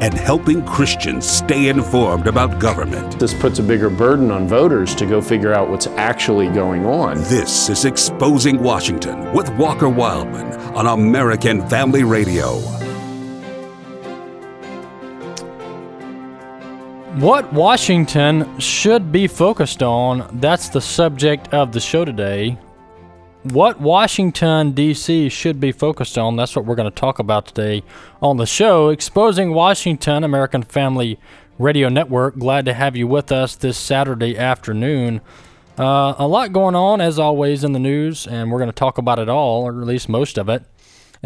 and helping Christians stay informed about government. This puts a bigger burden on voters to go figure out what's actually going on. This is Exposing Washington with Walker Wildman on American Family Radio. What Washington should be focused on, that's the subject of the show today. What Washington, D.C. should be focused on, that's what we're going to talk about today on the show. Exposing Washington, American Family Radio Network. Glad to have you with us this Saturday afternoon. Uh, a lot going on, as always, in the news, and we're going to talk about it all, or at least most of it.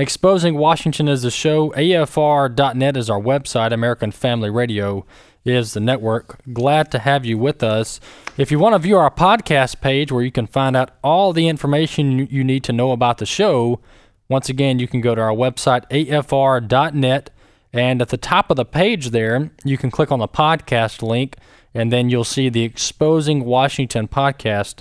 Exposing Washington is the show. AFR.net is our website. American Family Radio is the network. Glad to have you with us. If you want to view our podcast page where you can find out all the information you need to know about the show, once again, you can go to our website, afr.net. And at the top of the page there, you can click on the podcast link, and then you'll see the Exposing Washington podcast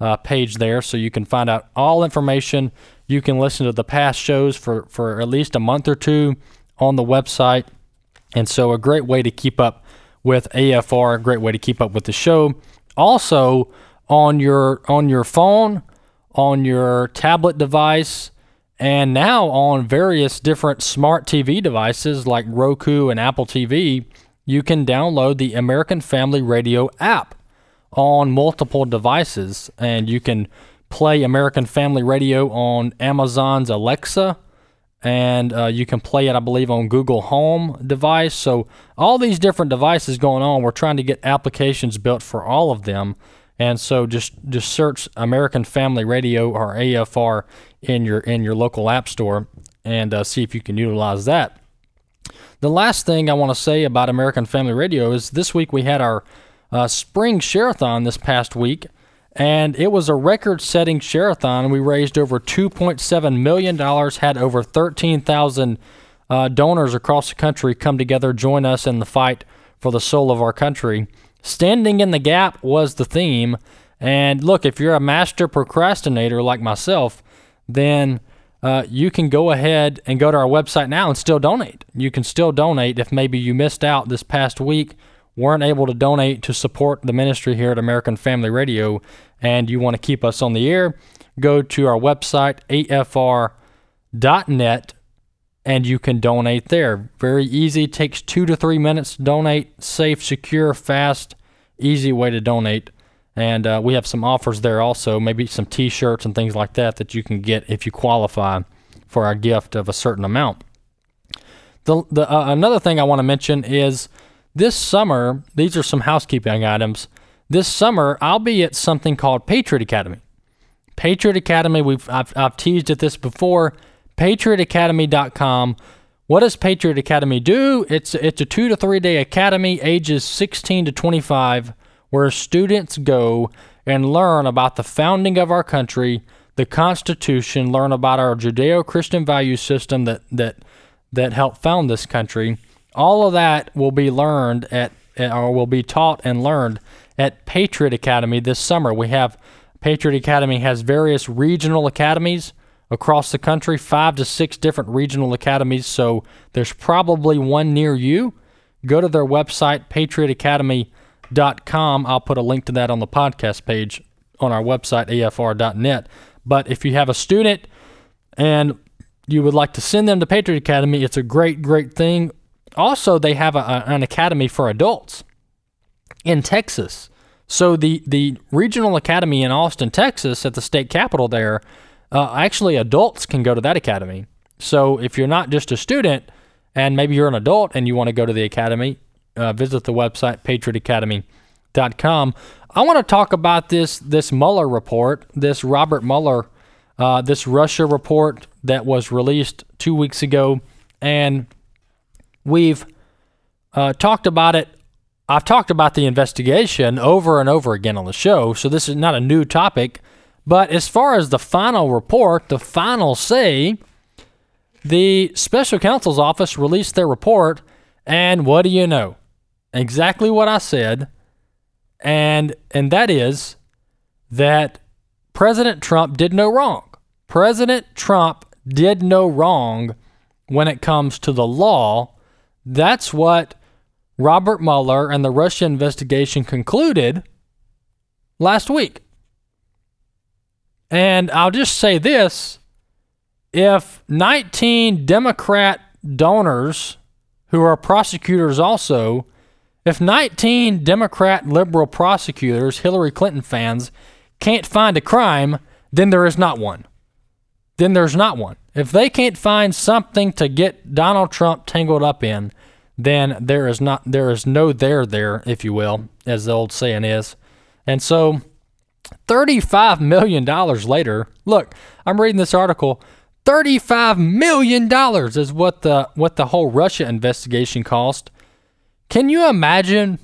uh, page there. So you can find out all information. You can listen to the past shows for, for at least a month or two on the website. And so, a great way to keep up with AFR, a great way to keep up with the show. Also, on your on your phone, on your tablet device, and now on various different smart TV devices like Roku and Apple TV, you can download the American Family Radio app on multiple devices, and you can play American Family Radio on Amazon's Alexa and uh, you can play it, I believe, on Google Home device. So all these different devices going on, we're trying to get applications built for all of them. And so just just search American Family Radio or AFR in your in your local app store and uh, see if you can utilize that. The last thing I want to say about American Family Radio is this week we had our uh, spring shareathon this past week and it was a record setting shareathon. We raised over $2.7 million, had over 13,000 uh, donors across the country come together, join us in the fight for the soul of our country. Standing in the gap was the theme. And look, if you're a master procrastinator like myself, then uh, you can go ahead and go to our website now and still donate. You can still donate if maybe you missed out this past week weren't able to donate to support the ministry here at American Family Radio and you want to keep us on the air, go to our website, afr.net, and you can donate there. Very easy, takes two to three minutes to donate. Safe, secure, fast, easy way to donate. And uh, we have some offers there also, maybe some t shirts and things like that that you can get if you qualify for our gift of a certain amount. The, the uh, another thing I want to mention is this summer, these are some housekeeping items. This summer, I'll be at something called Patriot Academy. Patriot Academy, we've I've, I've teased at this before. PatriotAcademy.com. What does Patriot Academy do? It's it's a two to three day academy, ages 16 to 25, where students go and learn about the founding of our country, the Constitution, learn about our Judeo-Christian value system that that that helped found this country all of that will be learned at, or will be taught and learned at Patriot Academy this summer. We have Patriot Academy has various regional academies across the country, five to six different regional academies. So there's probably one near you. Go to their website, patriotacademy.com. I'll put a link to that on the podcast page on our website, afr.net. But if you have a student and you would like to send them to Patriot Academy, it's a great, great thing also they have a, an academy for adults in Texas. So the the regional academy in Austin, Texas, at the state capitol there, uh, actually adults can go to that academy. So if you're not just a student and maybe you're an adult and you want to go to the academy, uh, visit the website patriotacademy.com. I want to talk about this this Mueller report, this Robert Mueller, uh, this Russia report that was released two weeks ago, and We've uh, talked about it. I've talked about the investigation over and over again on the show, so this is not a new topic. But as far as the final report, the final say, the special counsel's office released their report, and what do you know? Exactly what I said, and and that is that President Trump did no wrong. President Trump did no wrong when it comes to the law. That's what Robert Mueller and the Russia investigation concluded last week. And I'll just say this if 19 Democrat donors who are prosecutors also, if 19 Democrat liberal prosecutors, Hillary Clinton fans, can't find a crime, then there is not one. Then there's not one. If they can't find something to get Donald Trump tangled up in, then there is not there is no there there, if you will, as the old saying is. And so $35 million later, look, I'm reading this article. $35 million is what the what the whole Russia investigation cost. Can you imagine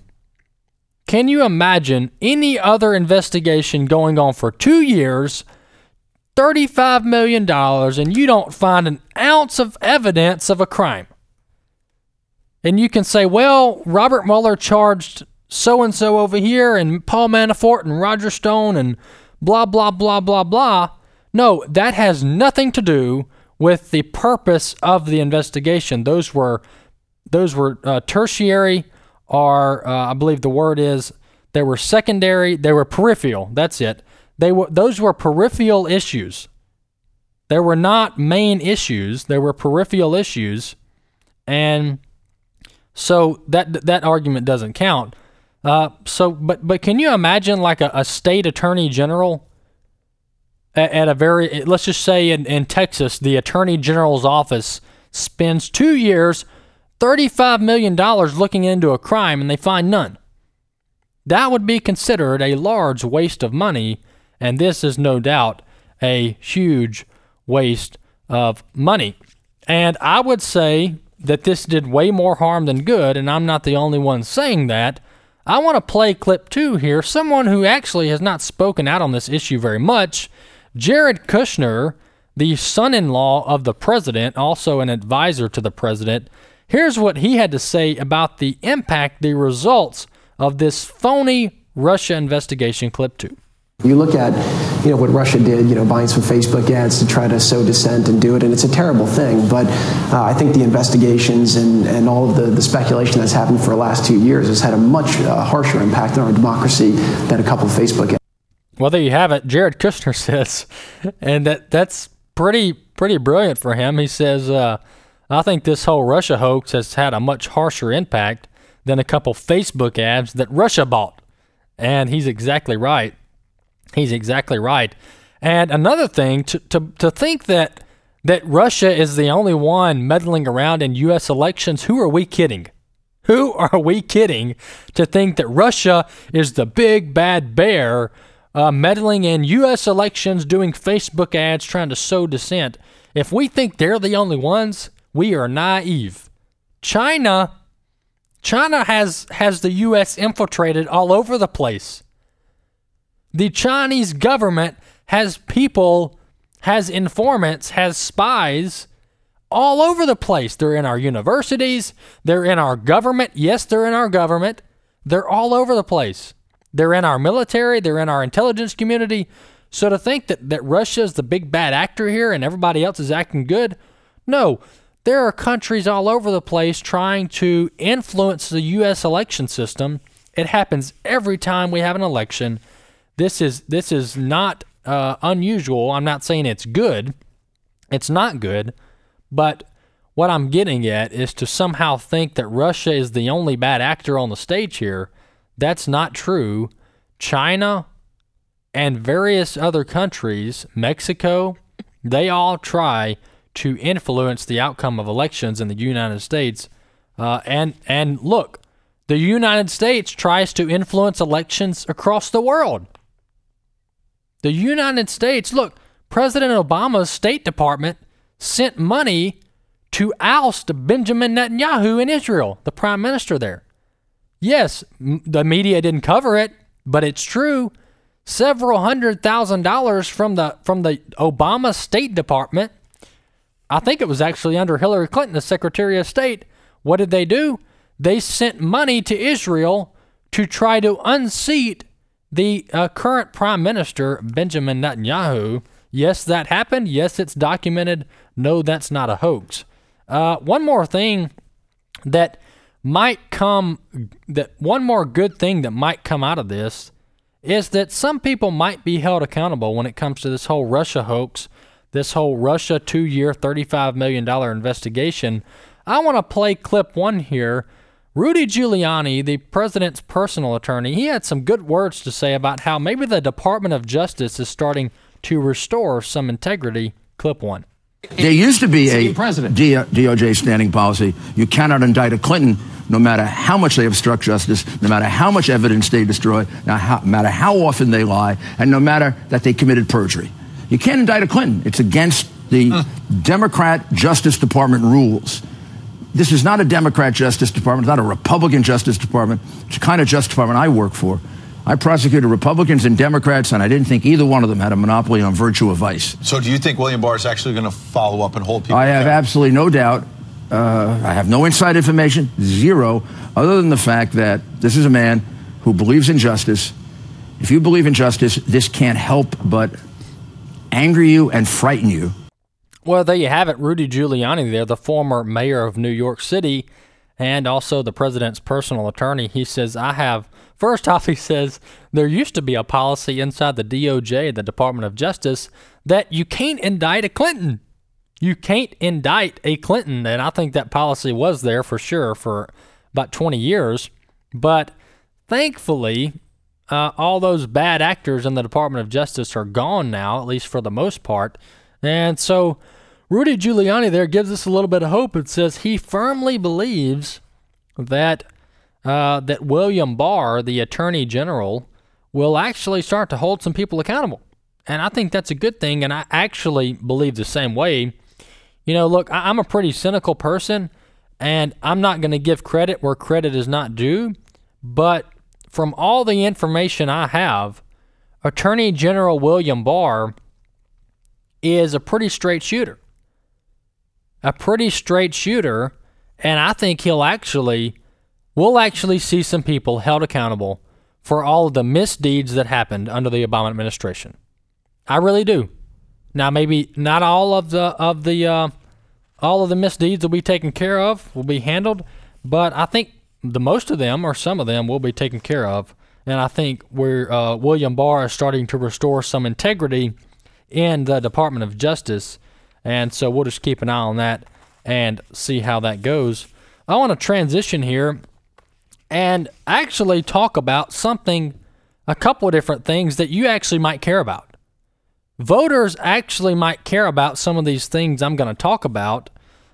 can you imagine any other investigation going on for 2 years, $35 million and you don't find an ounce of evidence of a crime? And you can say, "Well, Robert Mueller charged so and so over here, and Paul Manafort and Roger Stone, and blah, blah, blah, blah, blah. No, that has nothing to do with the purpose of the investigation. Those were, those were uh, tertiary, or uh, I believe the word is, they were secondary, they were peripheral. That's it. They were, those were peripheral issues. They were not main issues, they were peripheral issues. And so that that argument doesn't count. Uh, so, but but can you imagine like a, a state attorney general at, at, a very let's just say in, in Texas, the attorney general's office spends two years, thirty-five million dollars looking into a crime, and they find none. That would be considered a large waste of money, and this is no doubt a huge waste of money. And I would say that this did way more harm than good, and I'm not the only one saying that. I want to play clip two here. Someone who actually has not spoken out on this issue very much, Jared Kushner, the son in law of the president, also an advisor to the president. Here's what he had to say about the impact, the results of this phony Russia investigation. Clip two. You look at, you know, what Russia did, you know, buying some Facebook ads to try to sow dissent and do it, and it's a terrible thing. But uh, I think the investigations and, and all of the, the speculation that's happened for the last two years has had a much uh, harsher impact on our democracy than a couple of Facebook ads. Well, there you have it. Jared Kushner says, and that that's pretty pretty brilliant for him. He says, uh, I think this whole Russia hoax has had a much harsher impact than a couple Facebook ads that Russia bought. And he's exactly right. He's exactly right. And another thing to, to, to think that that Russia is the only one meddling around in U.S. elections, who are we kidding? Who are we kidding to think that Russia is the big bad bear uh, meddling in U.S. elections, doing Facebook ads, trying to sow dissent? If we think they're the only ones, we are naive. China, China has has the U.S. infiltrated all over the place. The Chinese government has people, has informants, has spies all over the place. They're in our universities, they're in our government. Yes, they're in our government. They're all over the place. They're in our military, they're in our intelligence community. So to think that, that Russia is the big bad actor here and everybody else is acting good, no. There are countries all over the place trying to influence the U.S. election system. It happens every time we have an election. This is this is not uh, unusual. I'm not saying it's good. It's not good, but what I'm getting at is to somehow think that Russia is the only bad actor on the stage here. That's not true. China and various other countries, Mexico, they all try to influence the outcome of elections in the United States. Uh, and and look, the United States tries to influence elections across the world. The United States, look, President Obama's State Department sent money to oust Benjamin Netanyahu in Israel, the prime minister there. Yes, the media didn't cover it, but it's true. several hundred thousand dollars from the from the Obama State Department. I think it was actually under Hillary Clinton, the Secretary of State. What did they do? They sent money to Israel to try to unseat the uh, current Prime Minister, Benjamin Netanyahu. Yes, that happened. Yes, it's documented. No, that's not a hoax. Uh, one more thing that might come, that one more good thing that might come out of this is that some people might be held accountable when it comes to this whole Russia hoax, this whole Russia two year, $35 million investigation. I want to play clip one here. Rudy Giuliani, the president's personal attorney, he had some good words to say about how maybe the Department of Justice is starting to restore some integrity. Clip one. There used to be a DOJ standing policy. You cannot indict a Clinton no matter how much they obstruct justice, no matter how much evidence they destroy, no matter how often they lie, and no matter that they committed perjury. You can't indict a Clinton. It's against the uh. Democrat Justice Department rules. This is not a Democrat Justice Department, it's not a Republican Justice Department. It's the kind of Justice Department I work for. I prosecuted Republicans and Democrats, and I didn't think either one of them had a monopoly on virtue of vice. So, do you think William Barr is actually going to follow up and hold people? I have absolutely no doubt. Uh, I have no inside information, zero, other than the fact that this is a man who believes in justice. If you believe in justice, this can't help but anger you and frighten you. Well, there you have it. Rudy Giuliani, there, the former mayor of New York City, and also the president's personal attorney. He says, I have First off, he says there used to be a policy inside the DOJ, the Department of Justice, that you can't indict a Clinton. You can't indict a Clinton. And I think that policy was there for sure for about 20 years. But thankfully, uh, all those bad actors in the Department of Justice are gone now, at least for the most part. And so Rudy Giuliani there gives us a little bit of hope. It says he firmly believes that uh, that William Barr, the Attorney General, will actually start to hold some people accountable. And I think that's a good thing. And I actually believe the same way. You know, look, I- I'm a pretty cynical person, and I'm not going to give credit where credit is not due. But from all the information I have, Attorney General William Barr is a pretty straight shooter. A pretty straight shooter. And I think he'll actually we'll actually see some people held accountable for all of the misdeeds that happened under the Obama administration. I really do. Now, maybe not all of the of the uh, all of the misdeeds will be taken care of, will be handled, but I think the most of them or some of them will be taken care of. And I think where uh, William Barr is starting to restore some integrity in the Department of Justice, and so we'll just keep an eye on that and see how that goes. I want to transition here and actually talk about something, a couple of different things that you actually might care about. Voters actually might care about some of these things I'm going to talk about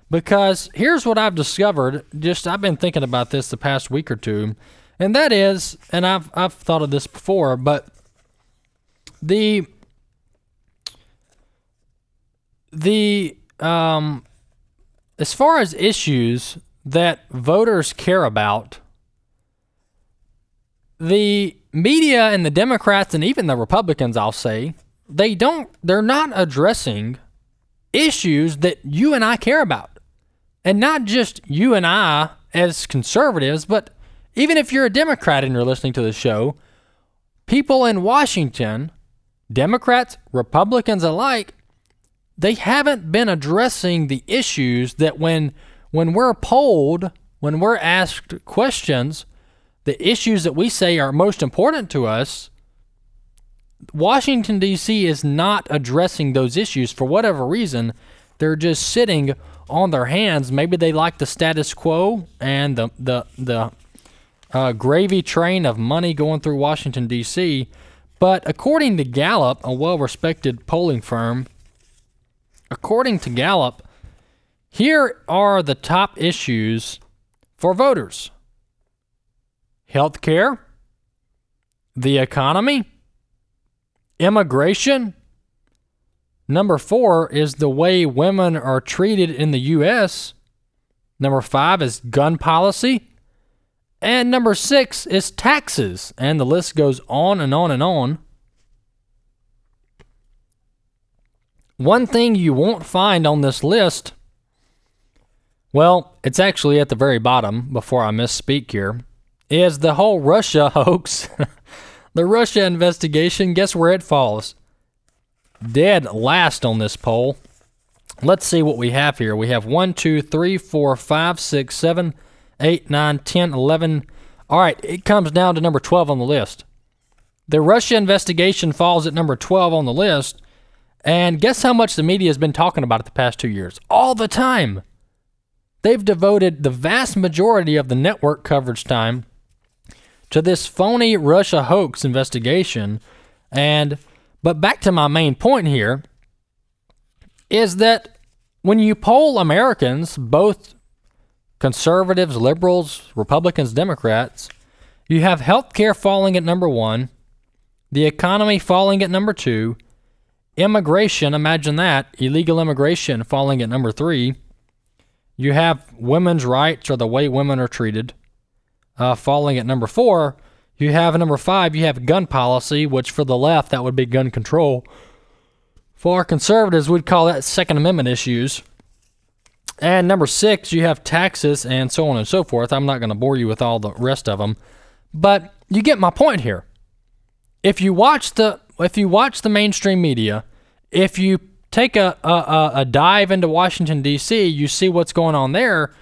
because here's what I've discovered. Just I've been thinking about this the past week or two, and that is, and I've I've thought of this before, but the the um as far as issues that voters care about the media and the Democrats and even the Republicans, I'll say, they don't, they're not addressing issues that you and I care about. And not just you and I as conservatives, but even if you're a Democrat and you're listening to the show, people in Washington, Democrats, Republicans alike, they haven't been addressing the issues that when when we're polled, when we're asked questions, the issues that we say are most important to us, Washington, D.C. is not addressing those issues for whatever reason. They're just sitting on their hands. Maybe they like the status quo and the, the, the uh, gravy train of money going through Washington, D.C. But according to Gallup, a well respected polling firm, according to Gallup, here are the top issues for voters healthcare, the economy, immigration. Number four is the way women are treated in the U.S. Number five is gun policy. And number six is taxes. And the list goes on and on and on. One thing you won't find on this list, well, it's actually at the very bottom before I misspeak here, is the whole Russia hoax. the Russia investigation, guess where it falls? Dead last on this poll. Let's see what we have here. We have 1, 2, 3, 4, 5, 6, 7, 8, 9, 10, 11. All right, it comes down to number 12 on the list. The Russia investigation falls at number 12 on the list. And guess how much the media has been talking about it the past two years? All the time. They've devoted the vast majority of the network coverage time to this phony Russia hoax investigation. And, but back to my main point here is that when you poll Americans, both conservatives, liberals, Republicans, Democrats, you have healthcare falling at number one, the economy falling at number two, immigration, imagine that, illegal immigration falling at number three. You have women's rights or the way women are treated uh, falling at number four. You have number five, you have gun policy, which for the left, that would be gun control. For conservatives, we'd call that Second Amendment issues. And number six, you have taxes and so on and so forth. I'm not going to bore you with all the rest of them, but you get my point here. If you watch the if you watch the mainstream media, if you take a, a, a dive into Washington D.C., you see what's going on there.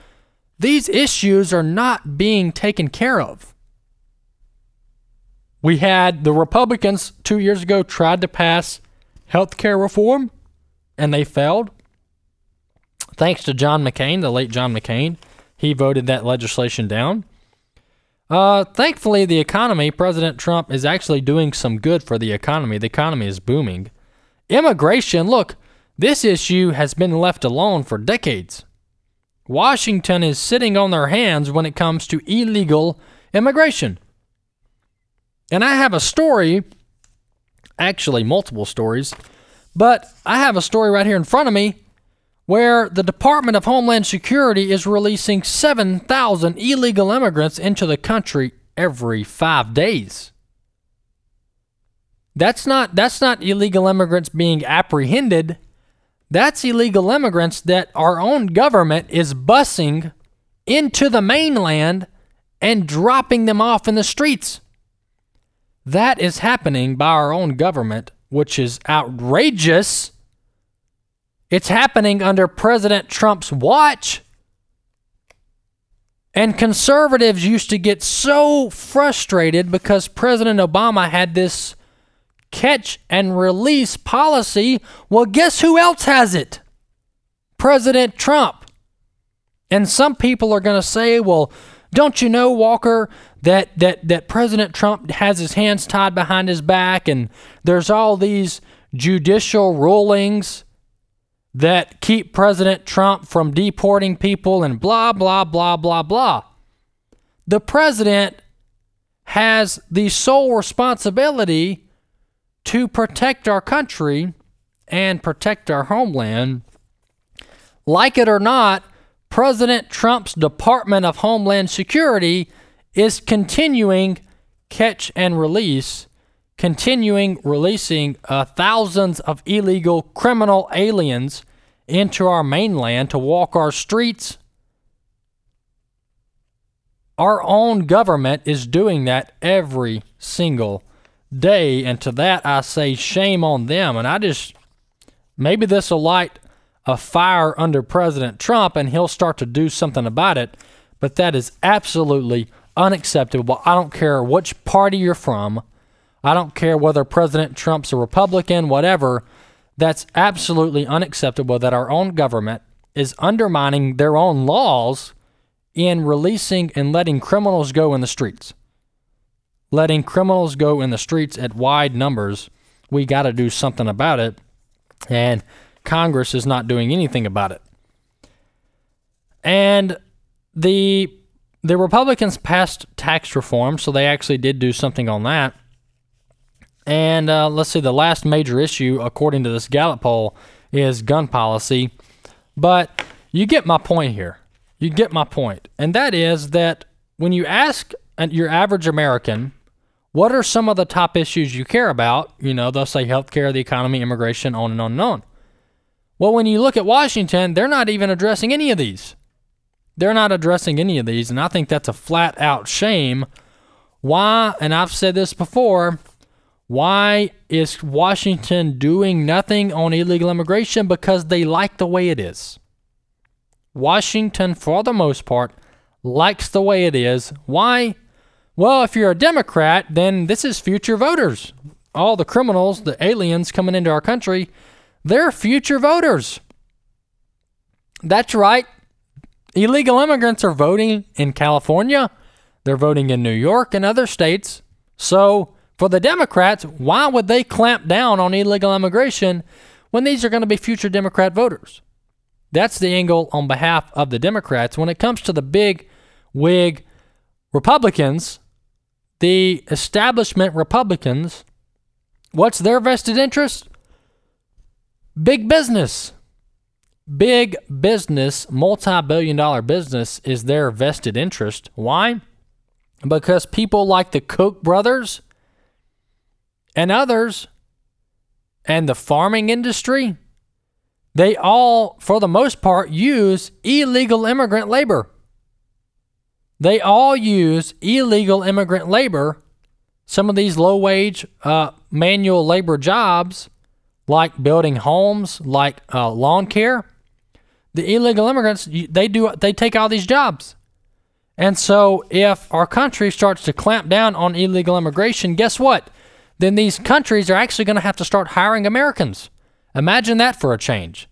These issues are not being taken care of. We had the Republicans two years ago tried to pass health care reform, and they failed. Thanks to John McCain, the late John McCain, he voted that legislation down. Uh, thankfully, the economy, President Trump is actually doing some good for the economy. The economy is booming. Immigration, look, this issue has been left alone for decades. Washington is sitting on their hands when it comes to illegal immigration. And I have a story actually multiple stories, but I have a story right here in front of me where the Department of Homeland Security is releasing 7,000 illegal immigrants into the country every 5 days. That's not that's not illegal immigrants being apprehended. That's illegal immigrants that our own government is busing into the mainland and dropping them off in the streets. That is happening by our own government, which is outrageous. It's happening under President Trump's watch. And conservatives used to get so frustrated because President Obama had this catch and release policy. Well, guess who else has it? President Trump. And some people are going to say, well, don't you know, Walker, that, that, that President Trump has his hands tied behind his back and there's all these judicial rulings that keep President Trump from deporting people and blah, blah, blah, blah, blah. The president has the sole responsibility to protect our country and protect our homeland. Like it or not, President Trump's Department of Homeland Security is continuing catch and release, continuing releasing uh, thousands of illegal criminal aliens into our mainland to walk our streets. Our own government is doing that every single day, and to that I say shame on them. And I just maybe this will light a fire under President Trump and he'll start to do something about it. But that is absolutely unacceptable. I don't care which party you're from. I don't care whether President Trump's a Republican, whatever. That's absolutely unacceptable that our own government is undermining their own laws in releasing and letting criminals go in the streets. Letting criminals go in the streets at wide numbers. We got to do something about it. And Congress is not doing anything about it. And the the Republicans passed tax reform, so they actually did do something on that. And uh, let's see, the last major issue, according to this Gallup poll, is gun policy. But you get my point here. You get my point. And that is that when you ask your average American, what are some of the top issues you care about? You know, they'll say healthcare, the economy, immigration, on and on and on. Well, when you look at Washington, they're not even addressing any of these. They're not addressing any of these, and I think that's a flat out shame. Why, and I've said this before, why is Washington doing nothing on illegal immigration? Because they like the way it is. Washington, for the most part, likes the way it is. Why? Well, if you're a Democrat, then this is future voters. All the criminals, the aliens coming into our country, they're future voters. That's right. Illegal immigrants are voting in California, they're voting in New York and other states. So, for the Democrats, why would they clamp down on illegal immigration when these are going to be future Democrat voters? That's the angle on behalf of the Democrats. When it comes to the big wig Republicans, the establishment Republicans, what's their vested interest? Big business. Big business, multi billion dollar business is their vested interest. Why? Because people like the Koch brothers and others and the farming industry, they all, for the most part, use illegal immigrant labor. They all use illegal immigrant labor. Some of these low wage uh, manual labor jobs, like building homes, like uh, lawn care, the illegal immigrants they do they take all these jobs. And so if our country starts to clamp down on illegal immigration, guess what? Then these countries are actually going to have to start hiring Americans. Imagine that for a change.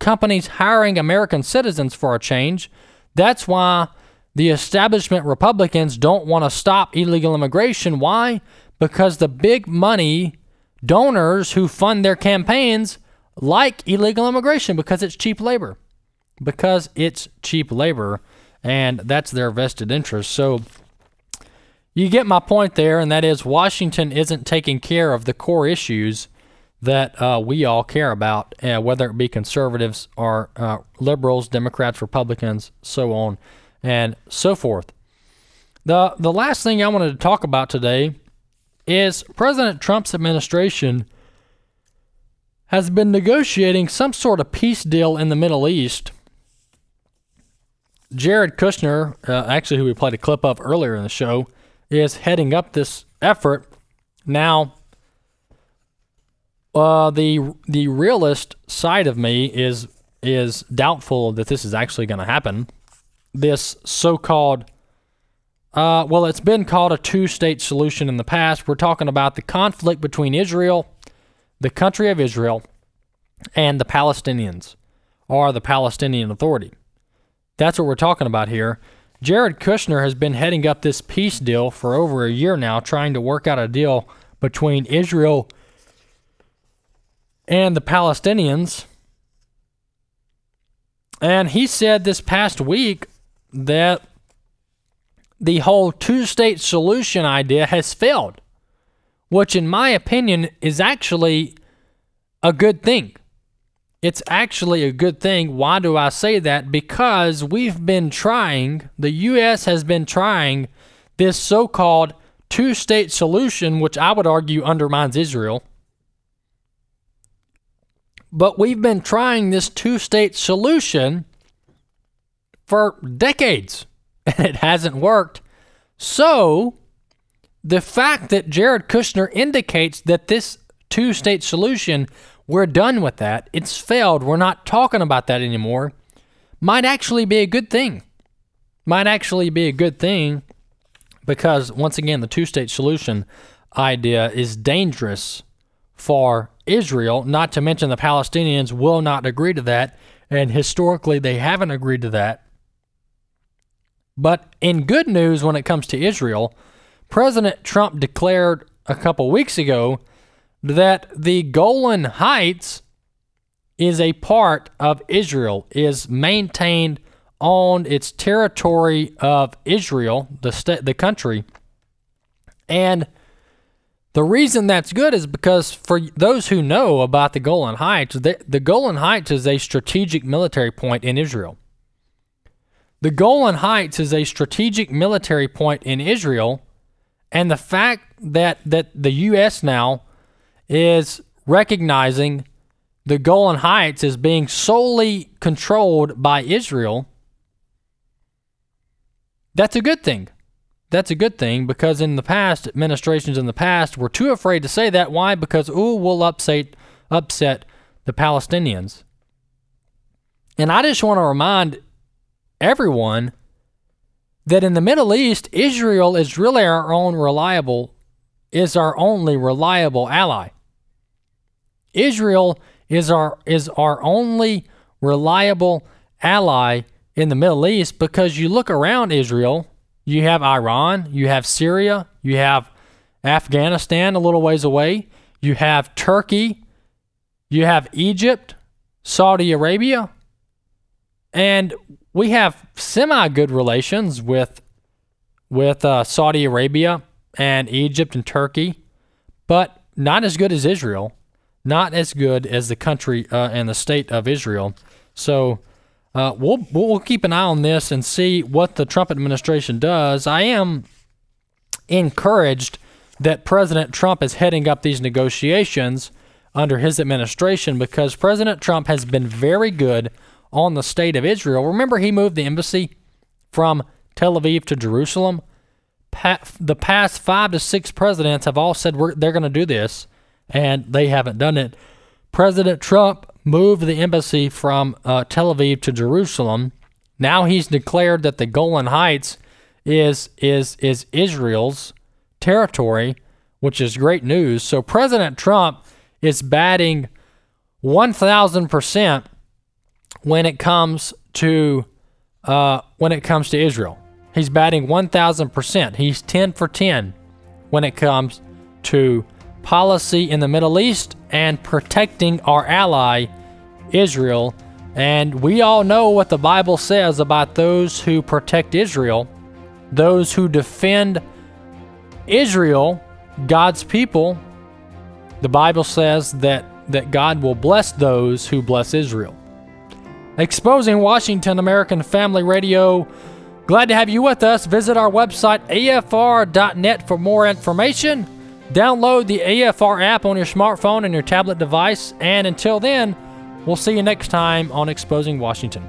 Companies hiring American citizens for a change. That's why the establishment Republicans don't want to stop illegal immigration. Why? Because the big money donors who fund their campaigns like illegal immigration because it's cheap labor because it's cheap labor and that's their vested interest. So you get my point there, and that is Washington isn't taking care of the core issues that uh, we all care about, uh, whether it be conservatives or uh, liberals, Democrats, Republicans, so on and so forth. The, the last thing I wanted to talk about today is President Trump's administration has been negotiating some sort of peace deal in the Middle East Jared Kushner, uh, actually, who we played a clip of earlier in the show, is heading up this effort. Now, uh, the the realist side of me is is doubtful that this is actually going to happen. This so-called, uh, well, it's been called a two-state solution in the past. We're talking about the conflict between Israel, the country of Israel, and the Palestinians, or the Palestinian Authority. That's what we're talking about here. Jared Kushner has been heading up this peace deal for over a year now, trying to work out a deal between Israel and the Palestinians. And he said this past week that the whole two state solution idea has failed, which, in my opinion, is actually a good thing it's actually a good thing. Why do I say that? Because we've been trying, the U.S. has been trying this so called two state solution, which I would argue undermines Israel. But we've been trying this two state solution for decades, and it hasn't worked. So, the fact that Jared Kushner indicates that this two state solution we're done with that. It's failed. We're not talking about that anymore. Might actually be a good thing. Might actually be a good thing because, once again, the two state solution idea is dangerous for Israel, not to mention the Palestinians will not agree to that. And historically, they haven't agreed to that. But in good news, when it comes to Israel, President Trump declared a couple weeks ago that the Golan Heights is a part of Israel, is maintained on its territory of Israel, the st- the country. And the reason that's good is because for those who know about the Golan Heights, the, the Golan Heights is a strategic military point in Israel. The Golan Heights is a strategic military point in Israel, and the fact that that the U.S. now is recognizing the Golan Heights as being solely controlled by Israel, that's a good thing. That's a good thing because in the past, administrations in the past were too afraid to say that. Why? Because, ooh, we'll upset, upset the Palestinians. And I just want to remind everyone that in the Middle East, Israel is really our own reliable, is our only reliable ally. Israel is our is our only reliable ally in the Middle East because you look around Israel, you have Iran, you have Syria, you have Afghanistan a little ways away, you have Turkey, you have Egypt, Saudi Arabia, and we have semi good relations with with uh, Saudi Arabia and Egypt and Turkey, but not as good as Israel not as good as the country uh, and the state of Israel. So uh, we'll we'll keep an eye on this and see what the Trump administration does. I am encouraged that President Trump is heading up these negotiations under his administration because President Trump has been very good on the state of Israel. Remember, he moved the embassy from Tel Aviv to Jerusalem. Pa- the past five to six presidents have all said they're going to do this and they haven't done it. President Trump moved the embassy from uh, Tel Aviv to Jerusalem. Now he's declared that the Golan Heights is is is Israel's territory, which is great news. So President Trump is batting 1000% when it comes to uh, when it comes to Israel. He's batting 1000%. He's 10 for 10 when it comes to policy in the Middle East and protecting our ally, Israel. And we all know what the Bible says about those who protect Israel, those who defend Israel, God's people. The Bible says that, that God will bless those who bless Israel. Exposing Washington American Family Radio. Glad to have you with us. Visit our website, afr.net, for more information. Download the AFR app on your smartphone and your tablet device. And until then, we'll see you next time on Exposing Washington.